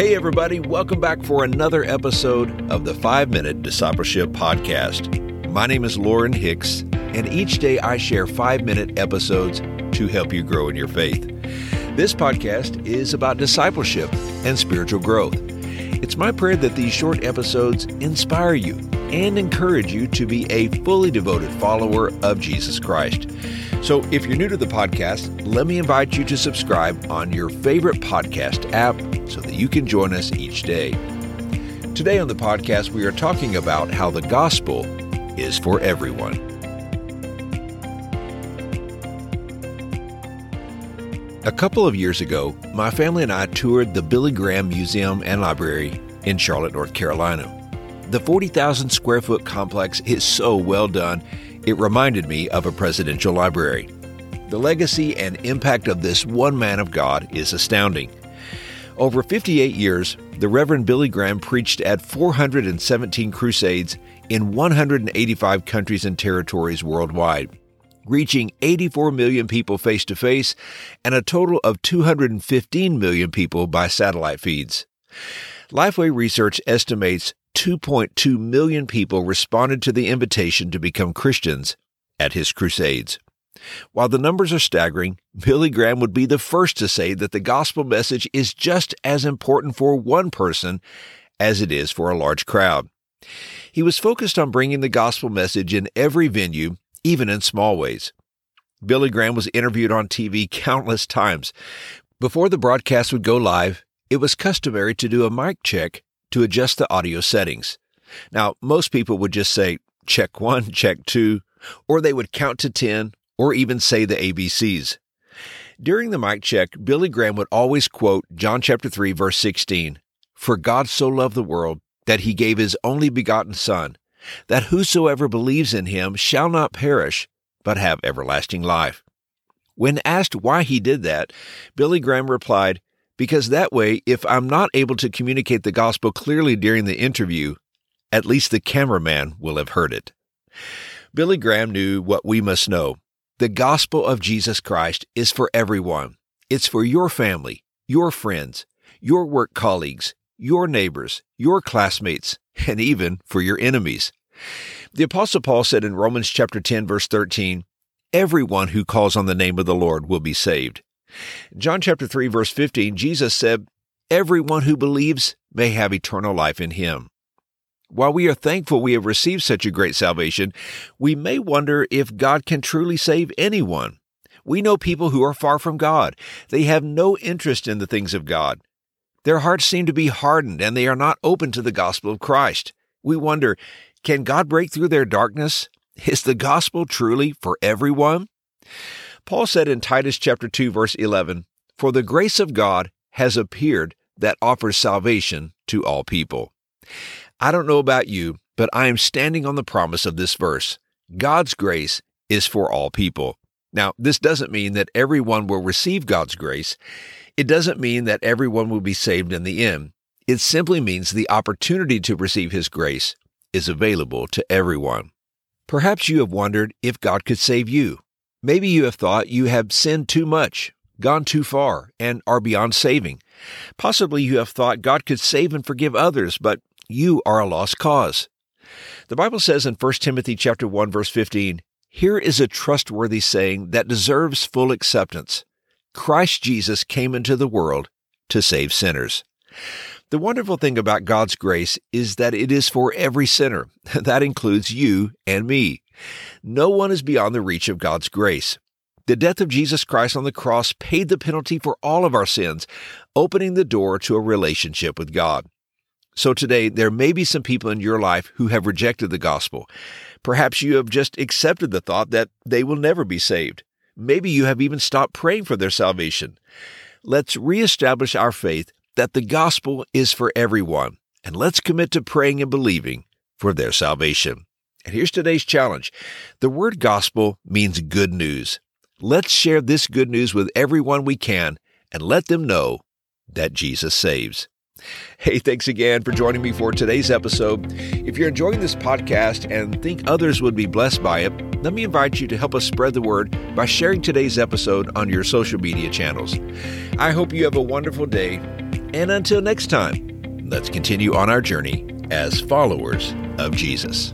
Hey, everybody, welcome back for another episode of the 5 Minute Discipleship Podcast. My name is Lauren Hicks, and each day I share 5 minute episodes to help you grow in your faith. This podcast is about discipleship and spiritual growth. It's my prayer that these short episodes inspire you and encourage you to be a fully devoted follower of Jesus Christ. So, if you're new to the podcast, let me invite you to subscribe on your favorite podcast app so that you can join us each day. Today on the podcast, we are talking about how the gospel is for everyone. A couple of years ago, my family and I toured the Billy Graham Museum and Library in Charlotte, North Carolina. The 40,000 square foot complex is so well done it reminded me of a presidential library. The legacy and impact of this one man of God is astounding. Over 58 years, the Reverend Billy Graham preached at 417 crusades in 185 countries and territories worldwide, reaching 84 million people face to face and a total of 215 million people by satellite feeds. Lifeway Research estimates 2.2 million people responded to the invitation to become Christians at his crusades. While the numbers are staggering, Billy Graham would be the first to say that the gospel message is just as important for one person as it is for a large crowd. He was focused on bringing the gospel message in every venue, even in small ways. Billy Graham was interviewed on TV countless times. Before the broadcast would go live, it was customary to do a mic check to adjust the audio settings. Now, most people would just say check one, check two, or they would count to 10, or even say the ABCs. During the mic check, Billy Graham would always quote John chapter 3 verse 16, "For God so loved the world that he gave his only begotten son, that whosoever believes in him shall not perish, but have everlasting life." When asked why he did that, Billy Graham replied, because that way, if I'm not able to communicate the gospel clearly during the interview, at least the cameraman will have heard it. Billy Graham knew what we must know. The gospel of Jesus Christ is for everyone. It's for your family, your friends, your work colleagues, your neighbors, your classmates, and even for your enemies. The apostle Paul said in Romans chapter 10 verse 13, everyone who calls on the name of the Lord will be saved. John chapter 3 verse 15, Jesus said, Everyone who believes may have eternal life in him. While we are thankful we have received such a great salvation, we may wonder if God can truly save anyone. We know people who are far from God. They have no interest in the things of God. Their hearts seem to be hardened and they are not open to the gospel of Christ. We wonder, can God break through their darkness? Is the gospel truly for everyone? Paul said in Titus chapter 2 verse 11, "For the grace of God has appeared that offers salvation to all people." I don't know about you, but I am standing on the promise of this verse. God's grace is for all people. Now, this doesn't mean that everyone will receive God's grace. It doesn't mean that everyone will be saved in the end. It simply means the opportunity to receive His grace is available to everyone. Perhaps you have wondered if God could save you. Maybe you have thought you have sinned too much, gone too far, and are beyond saving. Possibly you have thought God could save and forgive others, but you are a lost cause. The Bible says in 1 Timothy chapter 1 verse 15, here is a trustworthy saying that deserves full acceptance. Christ Jesus came into the world to save sinners. The wonderful thing about God's grace is that it is for every sinner. That includes you and me. No one is beyond the reach of God's grace. The death of Jesus Christ on the cross paid the penalty for all of our sins, opening the door to a relationship with God. So today, there may be some people in your life who have rejected the gospel. Perhaps you have just accepted the thought that they will never be saved. Maybe you have even stopped praying for their salvation. Let's reestablish our faith that the gospel is for everyone, and let's commit to praying and believing for their salvation. And here's today's challenge. The word gospel means good news. Let's share this good news with everyone we can and let them know that Jesus saves. Hey, thanks again for joining me for today's episode. If you're enjoying this podcast and think others would be blessed by it, let me invite you to help us spread the word by sharing today's episode on your social media channels. I hope you have a wonderful day And until next time, let's continue on our journey as followers of Jesus.